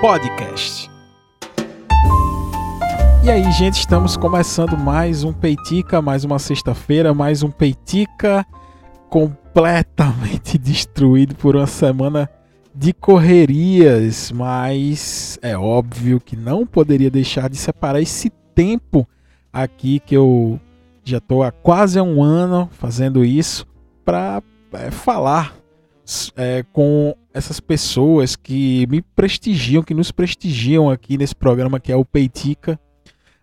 Podcast. E aí, gente, estamos começando mais um Peitica, mais uma sexta-feira, mais um Peitica completamente destruído por uma semana de correrias, mas é óbvio que não poderia deixar de separar esse tempo aqui que eu já estou há quase um ano fazendo isso para é, falar é, com essas pessoas que me prestigiam, que nos prestigiam aqui nesse programa que é o Peitica,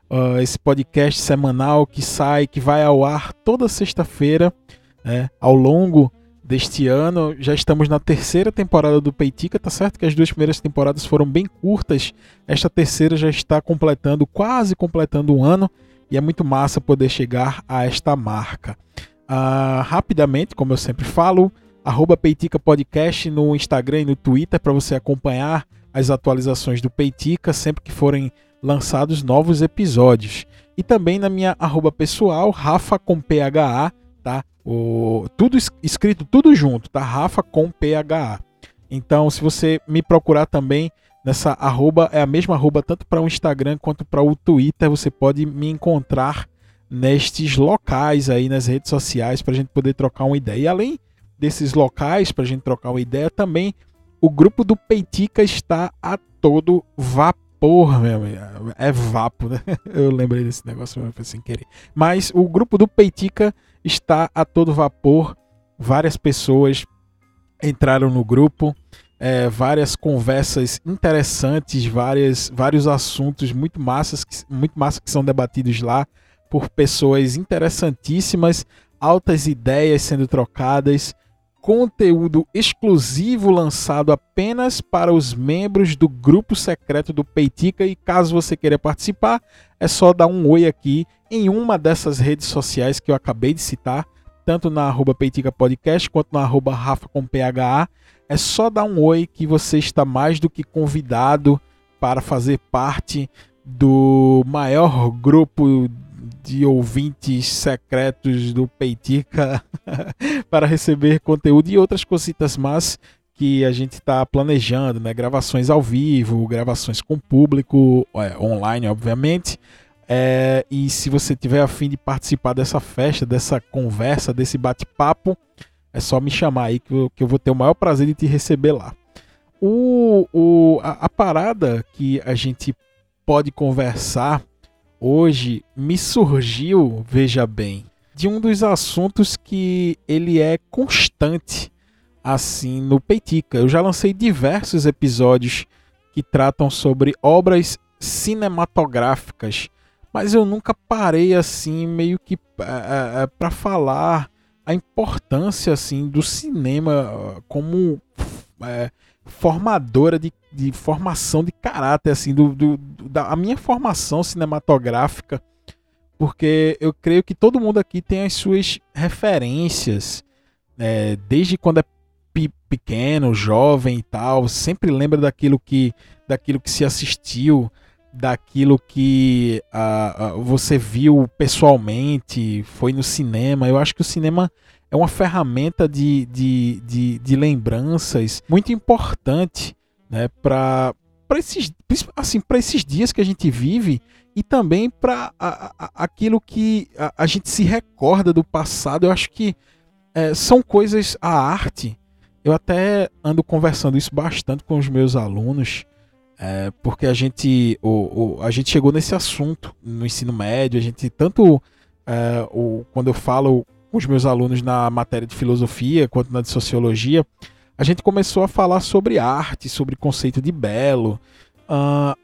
uh, esse podcast semanal que sai, que vai ao ar toda sexta-feira, né, ao longo deste ano. Já estamos na terceira temporada do Peitica, tá certo que as duas primeiras temporadas foram bem curtas. Esta terceira já está completando, quase completando um ano, e é muito massa poder chegar a esta marca. Uh, rapidamente, como eu sempre falo, arroba Peitica Podcast no Instagram e no Twitter para você acompanhar as atualizações do Peitica sempre que forem lançados novos episódios. E também na minha arroba pessoal, Rafa com PHA, tá? O, tudo escrito tudo junto, tá? Rafa com PHA. Então, se você me procurar também nessa arroba, é a mesma arroba tanto para o Instagram quanto para o Twitter, você pode me encontrar nestes locais aí nas redes sociais para a gente poder trocar uma ideia. E além desses locais, para a gente trocar uma ideia, também o grupo do Peitica está a todo vapor, meu amigo. É vapo, né? Eu lembrei desse negócio foi sem querer. Mas o grupo do Peitica está a todo vapor. Várias pessoas entraram no grupo. É, várias conversas interessantes, várias, vários assuntos muito massas, muito massa que são debatidos lá por pessoas interessantíssimas, altas ideias sendo trocadas, conteúdo exclusivo lançado apenas para os membros do grupo secreto do Peitica e caso você queira participar, é só dar um oi aqui em uma dessas redes sociais que eu acabei de citar, tanto na arroba Peitica Podcast quanto na arroba Rafa com PHA. É só dar um oi que você está mais do que convidado para fazer parte do maior grupo de ouvintes secretos do Peitica para receber conteúdo e outras cositas más que a gente está planejando, né? Gravações ao vivo, gravações com público, é, online, obviamente. É, e se você tiver a fim de participar dessa festa, dessa conversa, desse bate-papo, é só me chamar aí que eu, que eu vou ter o maior prazer de te receber lá. O, o, a, a parada que a gente pode conversar hoje me surgiu, veja bem, de um dos assuntos que ele é constante assim no Peitica. Eu já lancei diversos episódios que tratam sobre obras cinematográficas, mas eu nunca parei assim meio que é, é, para falar a importância assim do cinema como é, formadora de, de formação de caráter, assim, do, do, da a minha formação cinematográfica, porque eu creio que todo mundo aqui tem as suas referências, é, desde quando é pequeno, jovem e tal, sempre lembra daquilo que, daquilo que se assistiu, daquilo que uh, uh, você viu pessoalmente, foi no cinema. Eu acho que o cinema é uma ferramenta de, de, de, de lembranças muito importante né, para esses, assim, esses dias que a gente vive e também para aquilo que a, a, gente se recorda do passado. Eu acho que é, são coisas, a arte. Eu até ando conversando isso bastante com os meus alunos, é, porque a gente, o, o, a gente chegou nesse assunto no ensino médio, a gente tanto é, o, quando eu falo com os meus alunos na matéria de filosofia quanto na de sociologia, a gente começou a falar sobre arte, sobre conceito de belo. Uh,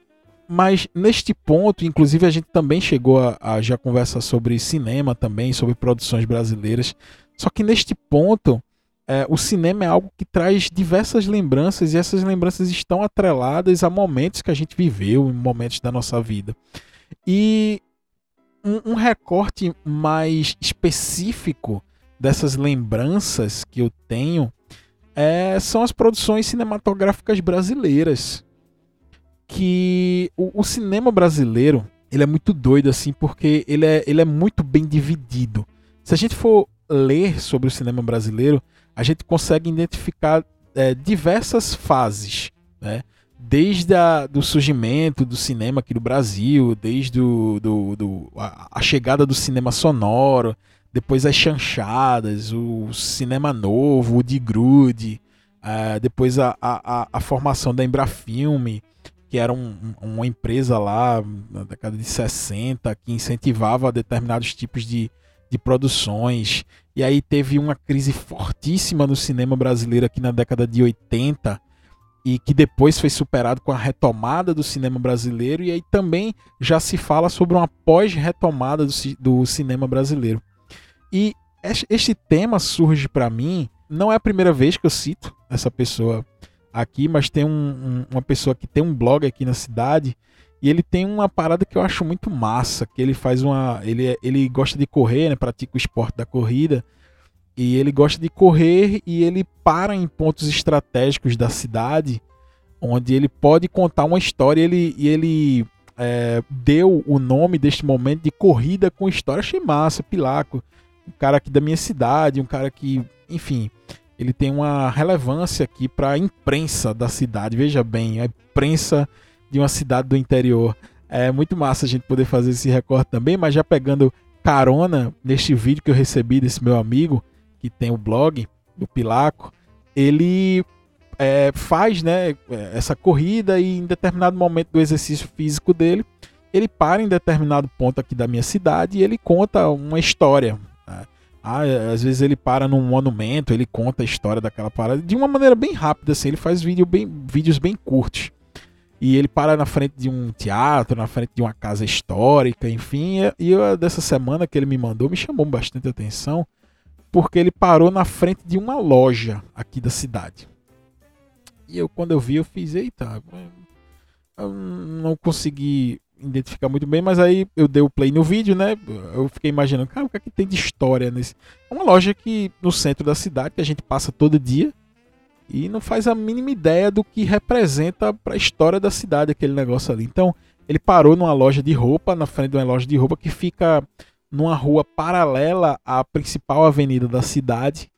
mas neste ponto, inclusive, a gente também chegou a, a, já conversar sobre cinema também, sobre produções brasileiras. Só que neste ponto, é, o cinema é algo que traz diversas lembranças e essas lembranças estão atreladas a momentos que a gente viveu, em momentos da nossa vida. E um, um recorte mais específico dessas lembranças que eu tenho é, são as produções cinematográficas brasileiras. Que o, o, cinema brasileiro ele é muito doido assim porque ele é, ele é muito bem dividido. Se a gente for ler sobre o cinema brasileiro, a gente consegue identificar é, diversas fases. Né? Desde a, do surgimento do cinema aqui no Brasil, desde do, do, do a, a, chegada do cinema sonoro, depois as chanchadas, o cinema novo, o de Grude, uh, depois a, a, a, formação da Embrafilme, que era um, uma empresa lá na década de 60 que incentivava determinados tipos de, de produções. E aí teve uma crise fortíssima no cinema brasileiro aqui na década de 80, e que depois foi superado com a retomada do cinema brasileiro, e aí também já se fala sobre uma pós-retomada do, do, cinema brasileiro. E este tema surge para mim, não é a primeira vez que eu cito essa pessoa aqui, mas tem um, um, uma pessoa que tem um blog aqui na cidade, e ele tem uma parada que eu acho muito massa, que ele faz uma. Ele, ele gosta de correr, né? Pratica o esporte da corrida. E ele gosta de correr e ele para em pontos estratégicos da cidade, onde ele pode contar uma história. Ele, e ele é, deu o nome deste momento de corrida com história. Achei massa, Pilaco. Um cara aqui da minha cidade, um cara que, enfim, ele tem uma relevância aqui para a imprensa da cidade. Veja bem, a imprensa de uma cidade do interior. É muito massa a gente poder fazer esse recorte também, mas já pegando carona neste vídeo que eu recebi desse meu amigo, que tem o blog do Pilaco, ele é, faz né, essa corrida e em determinado momento do exercício físico dele, ele para em determinado ponto aqui da minha cidade e ele conta uma história. Né? Ah, às vezes ele para num monumento, ele conta a história daquela parada de uma maneira bem rápida, assim, ele faz vídeo bem, vídeos bem curtos. E ele para na frente de um teatro, na frente de uma casa histórica, enfim. E eu, dessa semana que ele me mandou me chamou bastante atenção porque ele parou na frente de uma loja aqui da cidade. E eu, quando eu vi, eu fiz, eita, eu não consegui identificar muito bem, mas aí eu dei o play no vídeo, né? Eu fiquei imaginando, cara, o que é que tem de história nesse. É uma loja que no centro da cidade, que a gente passa todo dia e não faz a mínima ideia do que representa para a história da cidade aquele negócio ali. Então, ele parou numa loja de roupa, na frente de uma loja de roupa que fica numa rua paralela à principal avenida da cidade.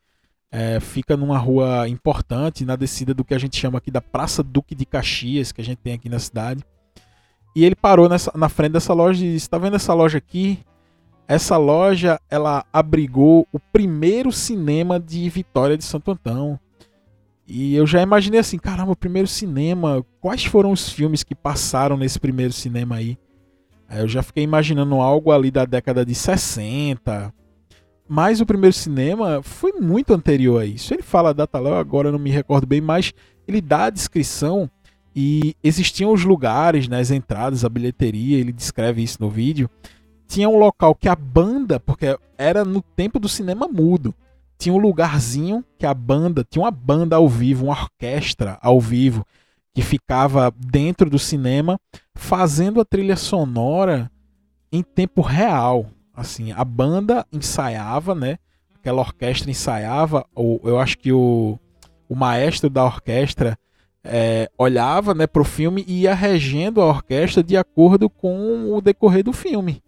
É, fica numa rua importante, na descida do que a gente chama aqui da Praça Duque de Caxias, que a gente tem aqui na cidade. E ele parou nessa, na frente dessa loja e disse: Está vendo essa loja aqui? Essa loja ela abrigou o primeiro cinema de Vitória de Santo Antão. E eu já imaginei assim: caramba, o primeiro cinema. Quais foram os filmes que passaram nesse primeiro cinema aí? Eu já fiquei imaginando algo ali da década de 60. Mas o primeiro cinema foi muito anterior a isso. Ele fala da Taléu, agora não me recordo bem, mas ele dá a descrição e existiam os lugares, né, as entradas, a bilheteria, ele descreve isso no vídeo. Tinha um local que a banda, porque era no tempo do cinema mudo, tinha um lugarzinho que a banda, tinha uma banda ao vivo, uma orquestra ao vivo, que ficava dentro do cinema fazendo a trilha sonora em tempo real. Assim, a banda ensaiava, né? Aquela orquestra ensaiava, ou eu acho que o, o maestro da orquestra é, olhava né, para o filme e ia regendo a orquestra de acordo com o decorrer do filme.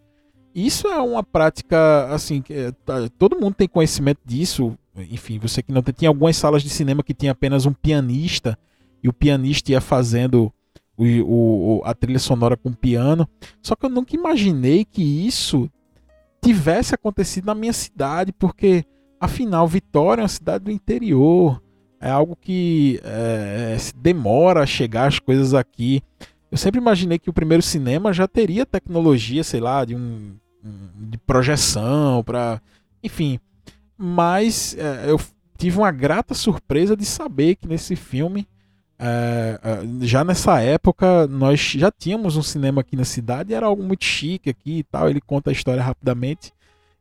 Isso é uma prática, assim, que, é, tá, todo mundo tem conhecimento disso. Enfim, você que não tem, tinha algumas salas de cinema que tinha apenas um pianista e o pianista ia fazendo o, o, a trilha sonora com piano. Só que eu nunca imaginei que isso tivesse acontecido na minha cidade, porque afinal Vitória é uma cidade do interior, é algo que é, demora a chegar as coisas aqui. Eu sempre imaginei que o primeiro cinema já teria tecnologia, sei lá, de um de projeção para, enfim. Mas é, eu tive uma grata surpresa de saber que nesse filme é, é, já nessa época nós já tínhamos um cinema aqui na cidade, era algo muito chique aqui e tal. Ele conta a história rapidamente.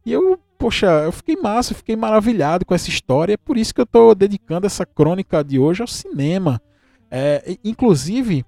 E eu, poxa, eu fiquei massa, eu fiquei maravilhado com essa história. É por isso que eu estou dedicando essa crônica de hoje ao cinema. É, inclusive,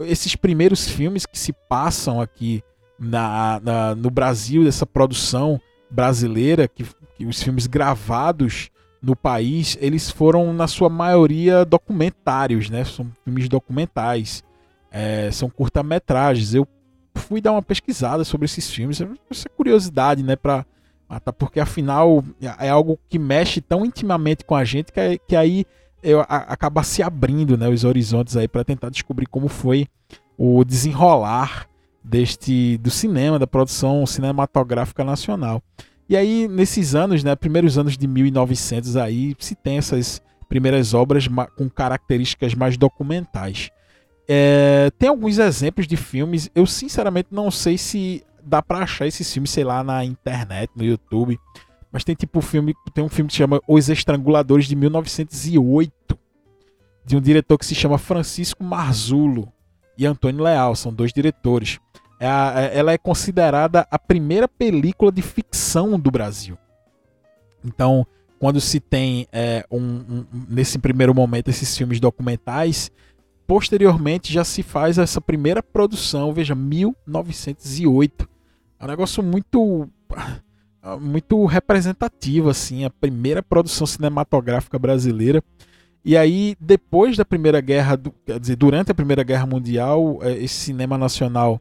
esses primeiros filmes que se passam aqui na, na no Brasil, dessa produção brasileira, que, que os filmes gravados no país, eles foram, na sua maioria, documentários, né? São filmes documentais. É, são curta-metragens. Eu fui dar uma pesquisada sobre esses filmes. Essa curiosidade, né? Pra, até porque, afinal, é algo que mexe tão intimamente com a gente que, que aí eu, a, acaba se abrindo né, os horizontes aí para tentar descobrir como foi o desenrolar deste do cinema, da produção cinematográfica nacional. E aí, nesses anos, né, primeiros anos de 1900 aí, se tem essas primeiras obras com características mais documentais. É, tem alguns exemplos de filmes, eu sinceramente não sei se dá para achar esses filmes, sei lá, na internet, no YouTube, mas tem tipo filme, tem um filme que se chama Os Estranguladores de 1908, de um diretor que se chama Francisco Marzulo e Antônio Leal, são dois diretores. É é, ela é considerada a primeira película de ficção do Brasil. Então, quando se tem é, um, um, nesse primeiro momento esses filmes documentais, posteriormente já se faz essa primeira produção, veja, 1908. É um negócio muito muito representativo assim, a primeira produção cinematográfica brasileira. E aí, depois da Primeira Guerra, quer dizer, durante a Primeira Guerra Mundial, é, esse cinema nacional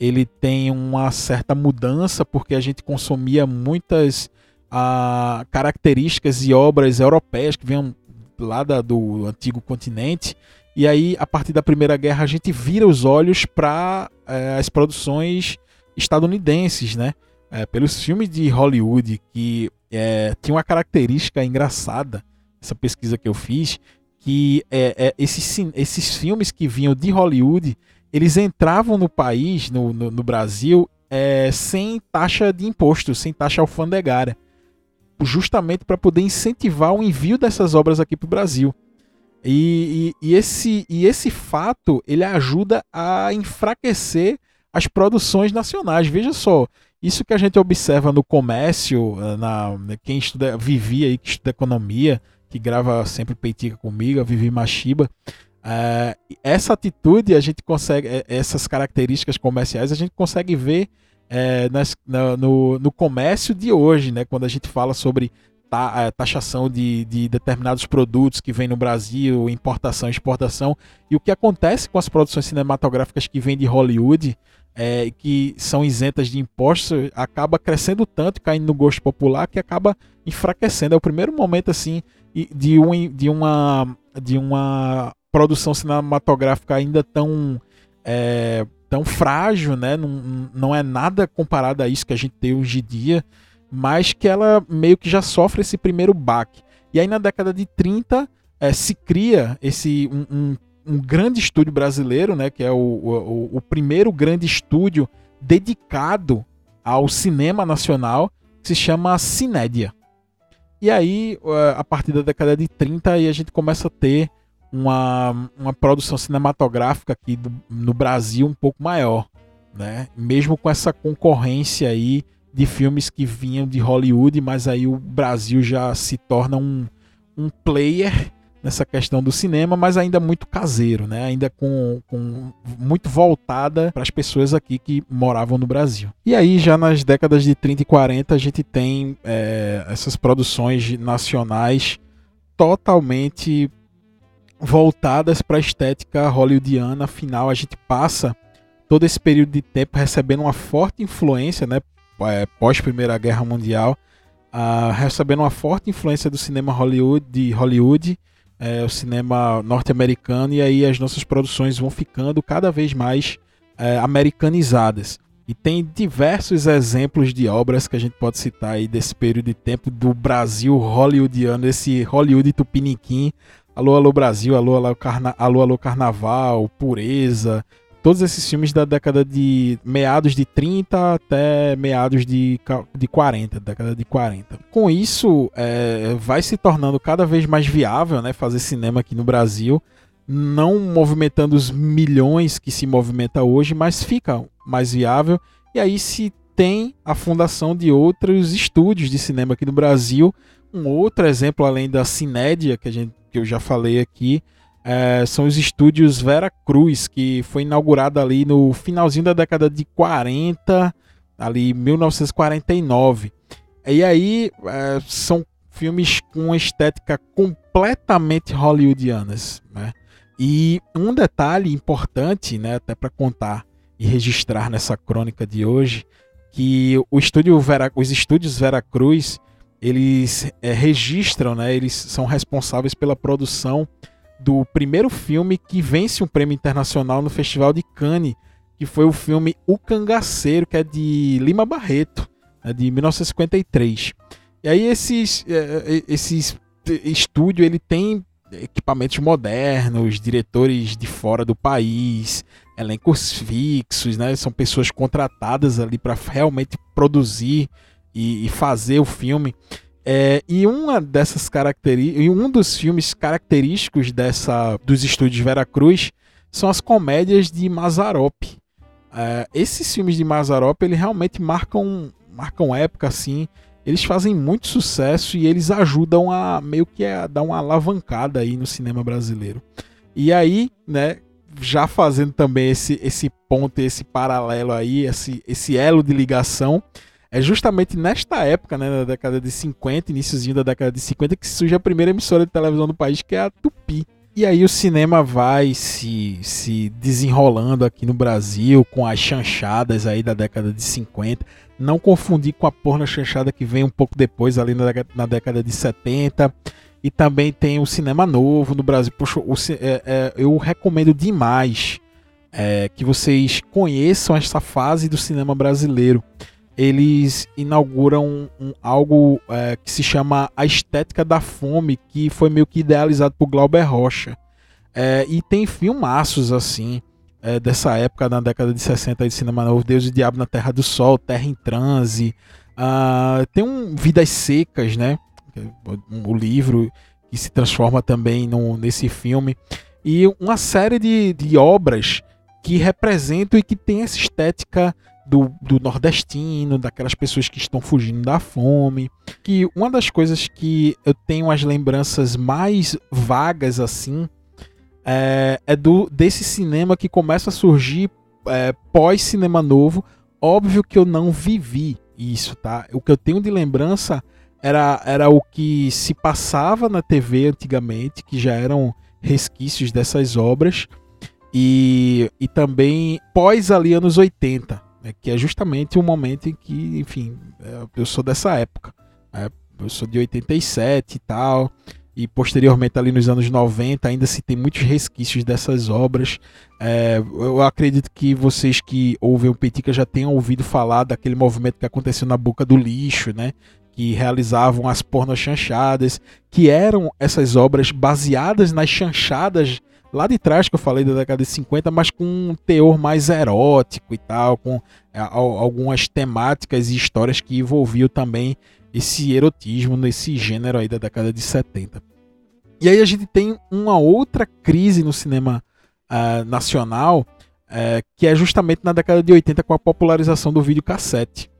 ele tem uma certa mudança porque a gente consumia muitas ah, características e obras europeias que vinham lá da, do antigo continente. E aí, a partir da Primeira Guerra, a gente vira os olhos para eh, as produções estadunidenses, né? Eh, pelos filmes de Hollywood, que eh, tinha uma característica engraçada, essa pesquisa que eu fiz, que esses, esses filmes que vinham de Hollywood eles entravam no país, no, no, no Brasil, é, sem taxa de imposto, sem taxa alfandegária, justamente para poder incentivar o envio dessas obras aqui para o Brasil. E, e, e, esse, e esse fato ele ajuda a enfraquecer as produções nacionais. Veja só, isso que a gente observa no comércio, na, quem estuda, Vivi aí, que estuda economia, que grava sempre Peitica comigo, a Vivi Machiba, Uh, essa atitude a gente consegue, é, essas características comerciais a gente consegue ver é, nas, no, no, comércio de hoje, né? Quando a gente fala sobre ta, é, taxação de, de, determinados produtos que vêm no Brasil, importação, exportação, e o que acontece com as produções cinematográficas que vêm de Hollywood, é, que são isentas de impostos, acaba crescendo tanto, caindo no gosto popular, que acaba enfraquecendo. É o primeiro momento assim de, um, de uma de uma produção cinematográfica ainda tão é, tão frágil, né? Não, não é nada comparado a isso que a gente tem hoje em dia, mas que ela meio que já sofre esse primeiro baque. E aí na década de 30 é, se cria esse um, um, um, grande estúdio brasileiro, né? Que é o, o, o primeiro grande estúdio dedicado ao cinema nacional, que se chama Cinédia. E aí, a partir da década de 30, aí a gente começa a ter uma, uma produção cinematográfica aqui do, no Brasil um pouco maior, né? Mesmo com essa concorrência aí de filmes que vinham de Hollywood, mas aí o Brasil já se torna um, um player nessa questão do cinema, mas ainda muito caseiro, né? Ainda com, com muito voltada para as pessoas aqui que moravam no Brasil. E aí já nas décadas de 30 e 40 a gente tem é, essas produções nacionais totalmente voltadas para a estética hollywoodiana. Afinal, a gente passa todo esse período de tempo recebendo uma forte influência, né, é, pós Primeira Guerra Mundial, uh, recebendo uma forte influência do cinema Hollywood, de Hollywood, é, o cinema norte-americano, e aí as nossas produções vão ficando cada vez mais é, americanizadas. E tem diversos exemplos de obras que a gente pode citar aí desse período de tempo do Brasil hollywoodiano, esse Hollywood tupiniquim, Alô, Alô Brasil, Alô, Alô, Carna... Alô, Alô Carnaval, Pureza, todos esses filmes da década de meados de 30 até meados de, de 40, década de 40. Com isso, é, vai se tornando cada vez mais viável né, fazer cinema aqui no Brasil, não movimentando os milhões que se movimenta hoje, mas fica mais viável. E aí se tem a fundação de outros estúdios de cinema aqui no Brasil. Um outro exemplo, além da Cinédia, que a gente que eu já falei aqui, é, são os estúdios Vera Cruz, que foi inaugurado ali no finalzinho da década de 40, ali 1949. E aí é, são filmes com estética completamente hollywoodianas, né? E um detalhe importante, né, até para contar e registrar nessa crônica de hoje, que o estúdio Vera, os estúdios Vera Cruz eles é, registram, né, eles são responsáveis pela produção do primeiro filme que vence um prêmio internacional no Festival de Cannes, que foi o filme O Cangaceiro, que é de Lima Barreto, né, de 1953. E aí esses, é, esses estúdio ele tem equipamentos modernos, diretores de fora do país, elencos fixos, né? São pessoas contratadas ali para realmente produzir e, e, fazer o filme. É, e uma dessas características, um dos filmes característicos dessa dos estúdios Veracruz são as comédias de Mazarop. É, esses filmes de Mazarop ele realmente marcam marcam época assim eles fazem muito sucesso e eles ajudam a meio que a dar uma alavancada aí no cinema brasileiro. E aí, né, já fazendo também esse, esse ponto, esse paralelo aí, esse, esse elo de ligação, é justamente nesta época, né, na década de 50, iníciozinho da década de 50, que surge a primeira emissora de televisão do país, que é a Tupi. E aí o cinema vai se, se desenrolando aqui no Brasil com as chanchadas aí da década de 50. Não confundir com a porna chanchada que vem um pouco depois, ali na, na década de 70. E também tem o cinema novo no Brasil. Poxa, o, é, é, eu recomendo demais é, que vocês conheçam essa fase do cinema brasileiro eles inauguram um, algo é, que se chama A Estética da Fome, que foi meio que idealizado por Glauber Rocha. É, e tem filmaços assim, é, dessa época, na década de 60 de cinema novo, Deus e Diabo na Terra do Sol, Terra em Transe. Uh, tem um Vidas Secas, né? O livro que se transforma também no, nesse filme. E uma série de, de obras que representam e que tem essa estética do, do, nordestino, daquelas pessoas que estão fugindo da fome. Que uma das coisas que eu tenho as lembranças mais vagas assim é, é do desse cinema que começa a surgir é, pós cinema novo. Óbvio que eu não vivi isso, tá? O que eu tenho de lembrança era, era o que se passava na TV antigamente, que já eram resquícios dessas obras. E, e também pós ali anos 80, né, que é justamente o momento em que, enfim, é, eu sou dessa época. Né, eu sou de 87 e tal, e posteriormente ali nos anos 90 ainda se tem muitos resquícios dessas obras. É, eu acredito que vocês que ouvem o Petica já tenham ouvido falar daquele movimento que aconteceu na boca do lixo, né? Que realizavam as pornochanchadas, que eram essas obras baseadas nas chanchadas lá de trás que eu falei da década de 50, mas com um teor mais erótico e tal, com é, algumas temáticas e histórias que envolviam também esse erotismo nesse gênero aí da década de 70. E aí a gente tem uma outra crise no cinema uh, nacional, uh, que é justamente na década de 80 com a popularização do videocassete.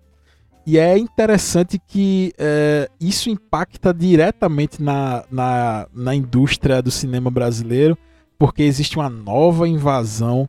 E é interessante que uh, isso impacta diretamente na, na, na indústria do cinema brasileiro, porque existe uma nova invasão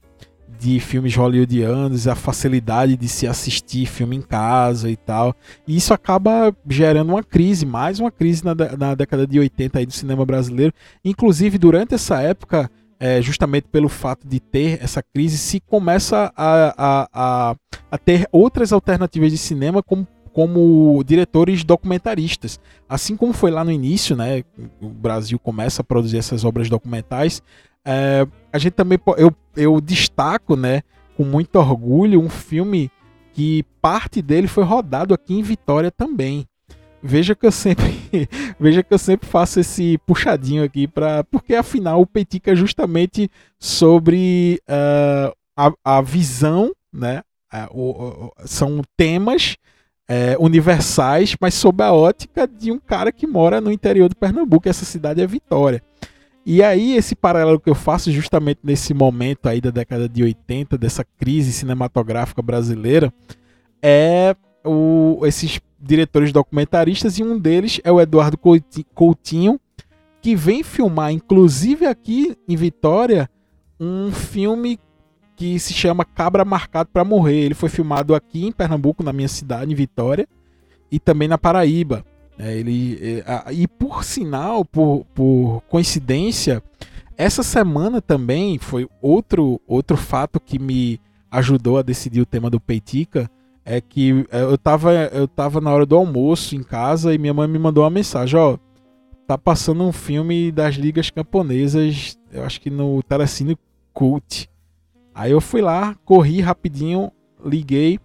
de filmes hollywoodianos, a facilidade de se assistir filme em casa e tal. E isso acaba gerando uma crise, mais uma crise na, na década de 80 aí do cinema brasileiro. Inclusive, durante essa época, é, justamente pelo fato de ter essa crise, se começa a, a, a, a ter outras alternativas de cinema, como como diretores documentaristas. Assim como foi lá no início, né? O Brasil começa a produzir essas obras documentais. É, a gente também eu, eu destaco, né, com muito orgulho, um filme que parte dele foi rodado aqui em Vitória também. Veja que eu sempre veja que eu sempre faço esse puxadinho aqui para porque afinal o Petica é justamente sobre uh, a, a visão, né? São temas é, universais, mas sob a ótica de um cara que mora no interior do Pernambuco. Essa cidade é Vitória. E aí, esse paralelo que eu faço justamente nesse momento aí da década de 80, dessa crise cinematográfica brasileira, é o, esses diretores documentaristas, e um deles é o Eduardo Coutinho, que vem filmar, inclusive aqui em Vitória, um filme que se chama Cabra Marcado para Morrer. Ele foi filmado aqui em Pernambuco, na minha cidade, em Vitória, e também na Paraíba. É, ele, é, e por sinal, por, por coincidência, essa semana também foi outro, outro fato que me ajudou a decidir o tema do Peitica. é que é, eu tava, eu tava na hora do almoço em casa e minha mãe me mandou uma mensagem, ó, tá passando um filme das ligas camponesas, eu acho que no Telecine Cult. Aí eu fui lá, corri rapidinho, liguei.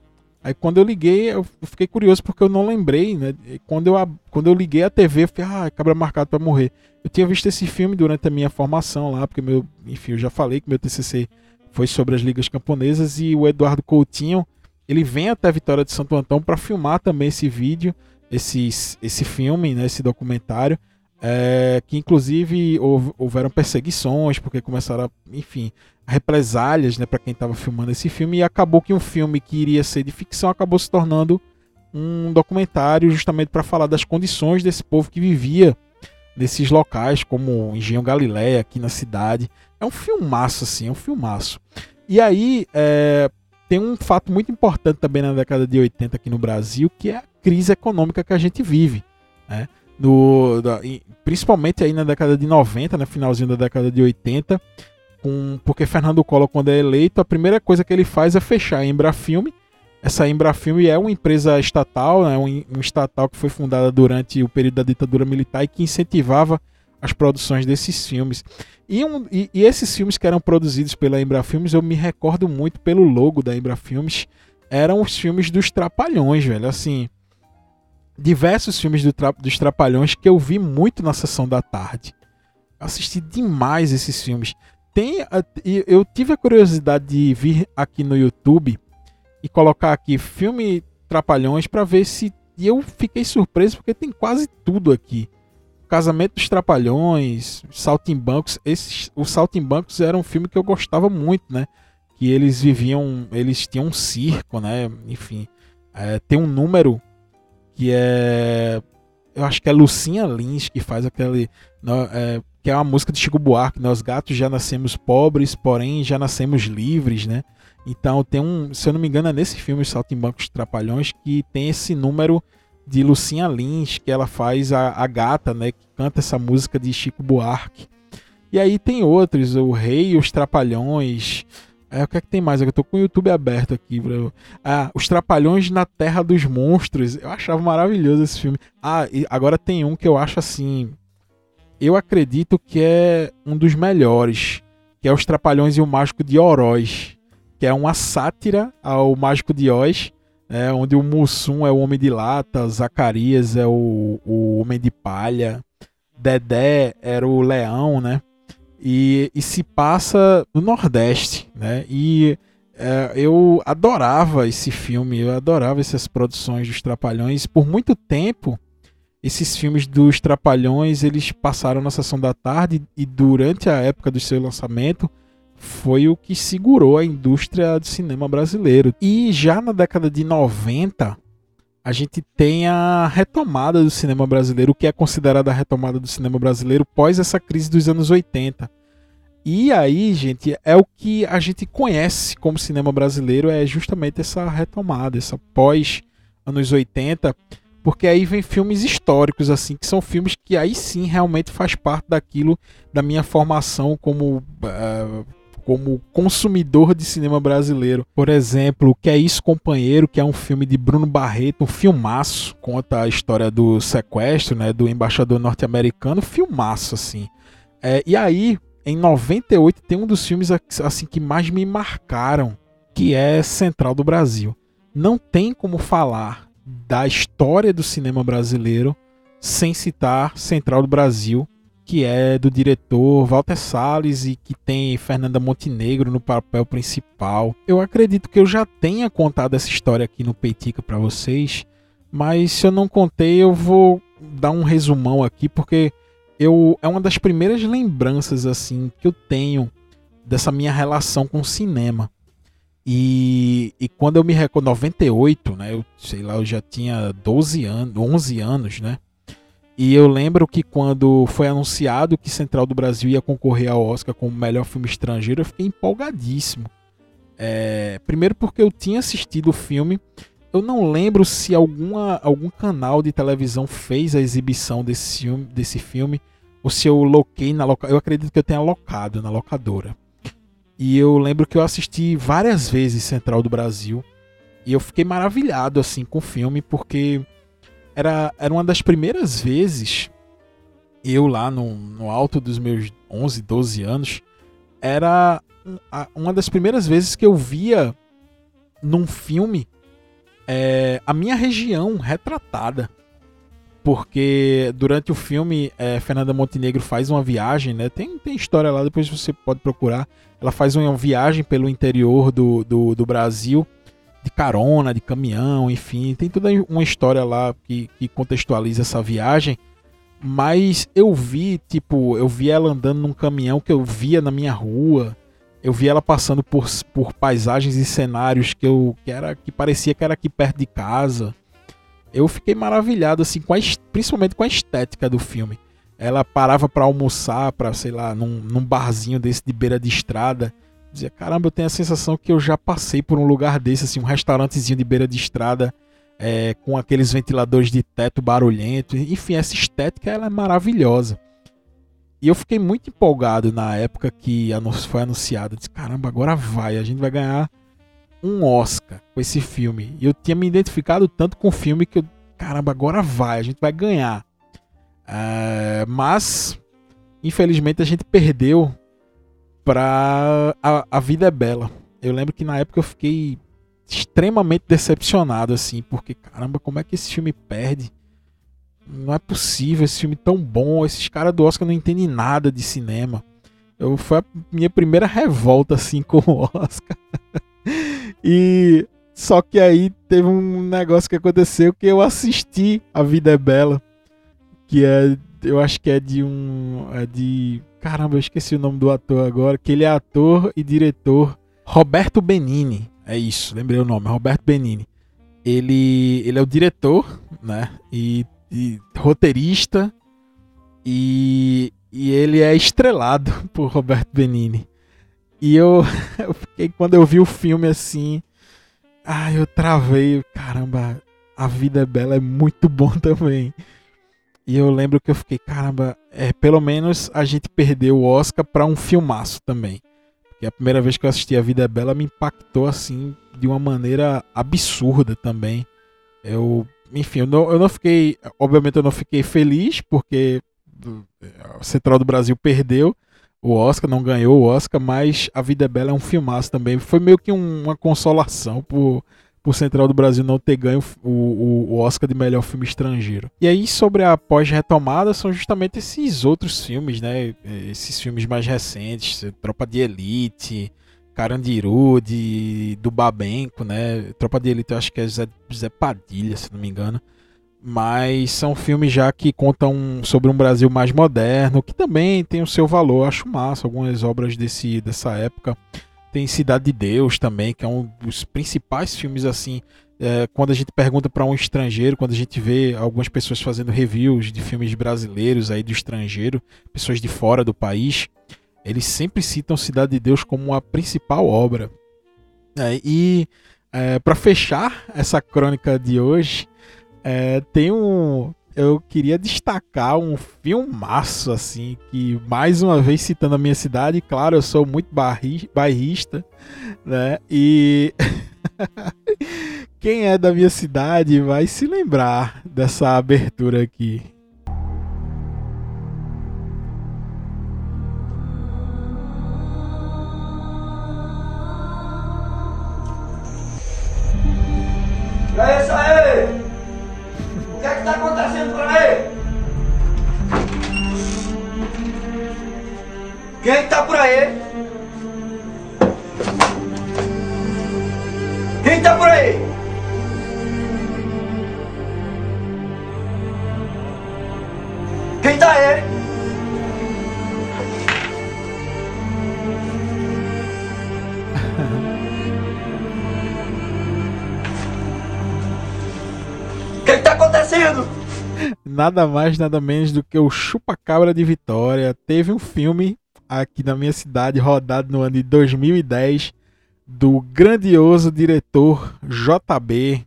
Aí quando eu liguei, eu fiquei curioso porque eu não lembrei, né? quando, eu, quando eu liguei a TV, eu falei, ah, cabra marcado para morrer. Eu tinha visto esse filme durante a minha formação lá, porque meu, enfim, eu já falei que meu TCC foi sobre as ligas camponesas e o Eduardo Coutinho, ele vem até a Vitória de Santo Antão para filmar também esse vídeo, esse, esse filme, né, esse documentário, é, que inclusive houveram perseguições, porque começaram, a, enfim, represálias né, para quem estava filmando esse filme, e acabou que um filme que iria ser de ficção acabou se tornando um documentário justamente para falar das condições desse povo que vivia nesses locais, como Engenho Galileia, aqui na cidade. É um filmaço, assim, é um filmaço. E aí, é, tem um fato muito importante também na década de 80 aqui no Brasil, que é a crise econômica que a gente vive. Né? No, da, principalmente aí na década de 90, né, finalzinho da década de 80, com, porque Fernando Collor, quando é eleito, a primeira coisa que ele faz é fechar a Embrafilme. Essa Embrafilme é uma empresa estatal, né, um, um estatal que foi fundada durante o período da ditadura militar e que incentivava as produções desses filmes. E, um, e, e, esses filmes que eram produzidos pela Embrafilmes, eu me recordo muito pelo logo da Embrafilmes, eram os filmes dos Trapalhões, velho. Assim, diversos filmes do tra dos Trapalhões que eu vi muito na sessão da tarde. Assisti demais esses filmes. Tem, eu tive a curiosidade de vir aqui no YouTube e colocar aqui filme Trapalhões para ver se. E eu fiquei surpreso porque tem quase tudo aqui. Casamento dos Trapalhões, Saltimbancos. Esses, o Saltimbancos era um filme que eu gostava muito, né? Que eles viviam, eles tinham um circo, né? Enfim, é, tem um número que é, eu acho que é Lucinha Lins que faz aquele, é, que é uma música de Chico Buarque. Nós gatos já nascemos pobres, porém já nascemos livres, né? Então tem um, se eu não me engano, é nesse filme Saltimbancos Trapalhões que tem esse número de Lucinha Lins, que ela faz a, a gata, né, que canta essa música de Chico Buarque. E aí tem outros, o Rei e os Trapalhões. É, o que é que tem mais? Eu tô com o YouTube aberto aqui. Bro. Ah, Os Trapalhões na Terra dos Monstros. Eu achava maravilhoso esse filme. Ah, e agora tem um que eu acho assim. Eu acredito que é um dos melhores. Que é Os Trapalhões e o Mágico de Oroz. Que é uma sátira ao Mágico de Oz é, onde o Mussum é o Homem de Lata, Zacarias é o, o Homem de Palha, Dedé era o Leão, né? E, e se passa no Nordeste, né? E é, eu adorava esse filme, eu adorava essas produções dos Trapalhões. Por muito tempo, esses filmes dos Trapalhões eles passaram na sessão da tarde e durante a época do seu lançamento foi o que segurou a indústria do cinema brasileiro. E já na década de 90, a gente tem a retomada do cinema brasileiro, o que é considerada a retomada do cinema brasileiro pós essa crise dos anos 80. E aí, gente, é o que a gente conhece como cinema brasileiro, é justamente essa retomada, essa pós anos 80, porque aí vem filmes históricos assim, que são filmes que aí sim realmente faz parte daquilo da minha formação como uh, como consumidor de cinema brasileiro. Por exemplo, Que é Isso Companheiro, que é um filme de Bruno Barreto, um filmaço, conta a história do sequestro, né, do embaixador norte-americano, filmaço assim. É, e aí, em 98 tem um dos filmes assim que mais me marcaram, que é Central do Brasil. Não tem como falar da história do cinema brasileiro sem citar Central do Brasil, que é do diretor Walter Salles e que tem Fernanda Montenegro no papel principal. Eu acredito que eu já tenha contado essa história aqui no Peitica para vocês, mas se eu não contei, eu vou dar um resumão aqui porque eu é uma das primeiras lembranças assim que eu tenho dessa minha relação com o cinema. E, e quando eu me recordo 98, né, eu sei lá, eu já tinha 12 anos, 11 anos, né? E eu lembro que quando foi anunciado que Central do Brasil ia concorrer ao Oscar como melhor filme estrangeiro, eu fiquei empolgadíssimo. É, primeiro porque eu tinha assistido o filme. Eu não lembro se alguma, algum canal de televisão fez a exibição desse filme, desse filme ou se eu loquei na loca... Eu acredito que eu tenha locado na locadora. E eu lembro que eu assisti várias vezes Central do Brasil. E eu fiquei maravilhado assim com o filme porque era, era uma das primeiras vezes eu lá no, no alto dos meus 11, 12 anos, era uma das primeiras vezes que eu via num filme é, a minha região retratada. Porque durante o filme, é, Fernanda Montenegro faz uma viagem, né? Tem, tem história lá, depois você pode procurar. Ela faz uma viagem pelo interior do, do, do Brasil, de carona, de caminhão, enfim. Tem toda uma história lá que, que contextualiza essa viagem. Mas eu vi, tipo, eu vi ela andando num caminhão que eu via na minha rua. Eu vi ela passando por, por paisagens e cenários que eu que era que parecia que era aqui perto de casa. Eu fiquei maravilhado assim com a, principalmente com a estética do filme. Ela parava para almoçar, para sei lá, num, num barzinho desse de beira de estrada. Dizia, caramba, eu tenho a sensação que eu já passei por um lugar desse, assim, um restaurantezinho de beira de estrada é, com aqueles ventiladores de teto barulhento. Enfim, essa estética ela é maravilhosa. E eu fiquei muito empolgado na época que foi anunciado. disse, caramba, agora vai, a gente vai ganhar um Oscar com esse filme. E eu tinha me identificado tanto com o filme que eu, caramba, agora vai, a gente vai ganhar. É, mas, infelizmente, a gente perdeu pra a, a Vida é Bela. Eu lembro que na época eu fiquei extremamente decepcionado, assim, porque caramba, como é que esse filme perde? Não é possível esse filme tão bom. Esses caras do Oscar não entendem nada de cinema. Eu, foi a minha primeira revolta, assim, com o Oscar. e só que aí teve um negócio que aconteceu que eu assisti A Vida é Bela, que é, eu acho que é de um, é de, caramba, eu esqueci o nome do ator agora, que ele é ator e diretor Roberto Benini. É isso, lembrei o nome, Roberto Benini. Ele, ele é o diretor, né? E, e roteirista. E, e ele é estrelado por Roberto Benini. E eu, eu fiquei, quando eu vi o filme assim. Ah, eu travei. Caramba, a vida é bela, é muito bom também. E eu lembro que eu fiquei, caramba, é, pelo menos a gente perdeu o Oscar para um filmaço também. Que a primeira vez que eu assisti A Vida é Bela me impactou assim de uma maneira absurda também. Eu, enfim, eu não, eu não fiquei, obviamente eu não fiquei feliz porque a Central do Brasil perdeu o Oscar, não ganhou o Oscar, mas A Vida é Bela é um filmaço também. Foi meio que um, uma consolação por por Central do Brasil não ter ganho o, o, o, Oscar de melhor filme estrangeiro. E aí, sobre a pós-retomada, são justamente esses outros filmes, né? Esses filmes mais recentes, Tropa de Elite, Carandiru, de, do Babenco, né? Tropa de Elite eu acho que é Zé, Zé Padilha, se não me engano. Mas são filmes já que contam sobre um Brasil mais moderno, que também tem o seu valor. Acho massa algumas obras desse, dessa época. Tem Cidade de Deus também, que é um dos principais filmes assim. É, quando a gente pergunta para um estrangeiro, quando a gente vê algumas pessoas fazendo reviews de filmes brasileiros aí do estrangeiro, pessoas de fora do país, eles sempre citam Cidade de Deus como a principal obra. É, e é, para fechar essa crônica de hoje, é, tem um eu queria destacar um filmaço, assim, que mais uma vez citando a minha cidade, claro, eu sou muito bairrista, né? E quem é da minha cidade vai se lembrar dessa abertura aqui. É isso aí! Que é que está acontecendo por aí? Quem está por aí? Quem está por aí? Quem está aí? Nada mais, nada menos do que o Chupacabra de Vitória. Teve um filme aqui na minha cidade, rodado no ano de 2010, do grandioso diretor JB.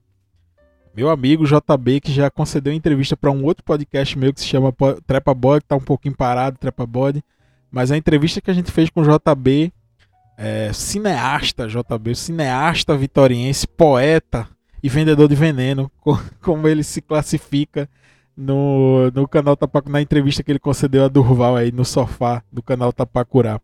Meu amigo JB, que já concedeu entrevista para um outro podcast meu que se chama Trepa Bode, que tá um pouquinho parado, Trepa Bode. Mas a entrevista que a gente fez com o JB é, cineasta JB, cineasta vitoriense, poeta e vendedor de veneno, como ele se classifica no, no canal Tapacu, na entrevista que ele concedeu a Durval aí no sofá do canal Tapacurá.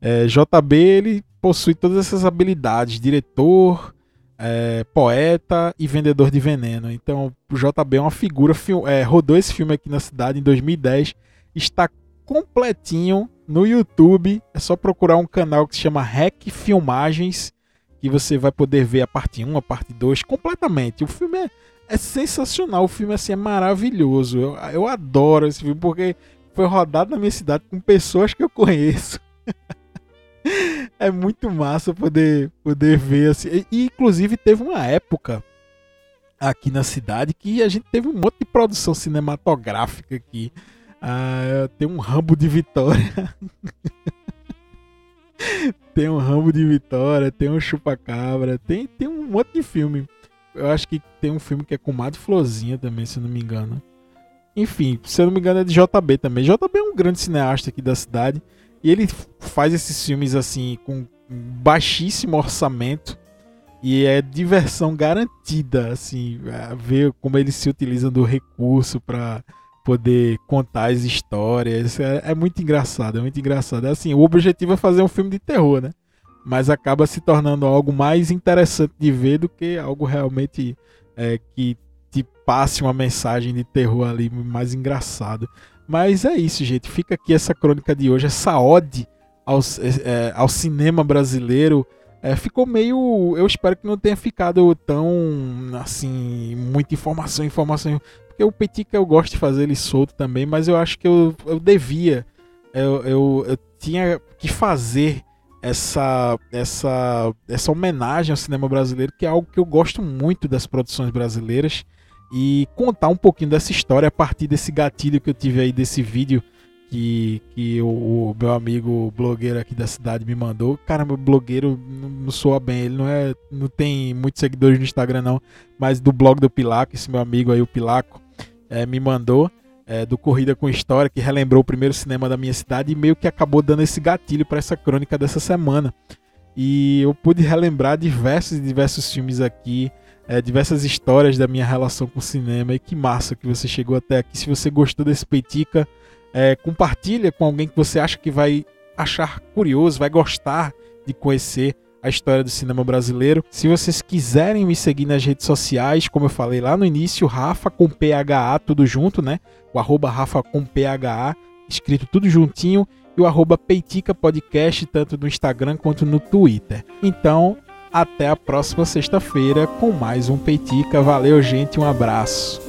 É, JB ele possui todas essas habilidades, diretor, é, poeta e vendedor de veneno. Então o JB é uma figura, é, rodou esse filme aqui na cidade em 2010, está completinho no YouTube. É só procurar um canal que se chama Rec Filmagens, que você vai poder ver a parte 1, a parte 2 completamente. O filme é, é sensacional, o filme assim, é maravilhoso. Eu, eu adoro esse filme porque foi rodado na minha cidade com pessoas que eu conheço. é muito massa poder, poder ver assim. E, inclusive teve uma época aqui na cidade que a gente teve um monte de produção cinematográfica aqui. Ah, tem um Rambo de Vitória. tem um Rambo de Vitória, tem um Chupacabra, tem, tem um monte de filme. Eu acho que tem um filme que é com Mato Florzinha também, se não me engano. Enfim, se eu não me engano é de JB também. JB é um grande cineasta aqui da cidade. E ele faz esses filmes assim com baixíssimo orçamento e é diversão garantida, assim, ver como eles se utilizam do recurso para poder contar as histórias. É, é, muito engraçado, é muito engraçado. Assim, o objetivo é fazer um filme de terror, né? Mas acaba se tornando algo mais interessante de ver do que algo realmente é, que te passe uma mensagem de terror ali mais engraçado. Mas é isso, gente. Fica aqui essa crônica de hoje, essa ode ao, é, ao cinema brasileiro. É, ficou meio. Eu espero que não tenha ficado tão. Assim. Muita informação, informação porque o Petica eu gosto de fazer ele solto também, mas eu acho que eu, eu devia, eu, eu, eu tinha que fazer essa, essa, essa homenagem ao cinema brasileiro, que é algo que eu gosto muito das produções brasileiras, e contar um pouquinho dessa história a partir desse gatilho que eu tive aí desse vídeo que, que o, o meu amigo blogueiro aqui da cidade me mandou. Caramba, blogueiro não, não soa bem, ele não é não tem muitos seguidores no Instagram não, mas do blog do Pilaco, esse meu amigo aí, o Pilaco, é, me mandou é, do Corrida com História, que relembrou o primeiro cinema da minha cidade e meio que acabou dando esse gatilho para essa crônica dessa semana. E eu pude relembrar diversos e diversos filmes aqui, é, diversas histórias da minha relação com o cinema. E que massa que você chegou até aqui. Se você gostou desse Peitica, é, compartilha com alguém que você acha que vai achar curioso, vai gostar de conhecer a história do cinema brasileiro. Se vocês quiserem me seguir nas redes sociais, como eu falei lá no início, Rafa com PHA, tudo junto, né? O arroba Rafa com PHA, escrito tudo juntinho, e o arroba Peitica Podcast, tanto no Instagram quanto no Twitter. Então, até a próxima sexta-feira com mais um Peitica. Valeu, gente, um abraço.